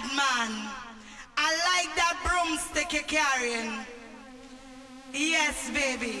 bad man. I like that broomstick you're carrying. Yes, baby.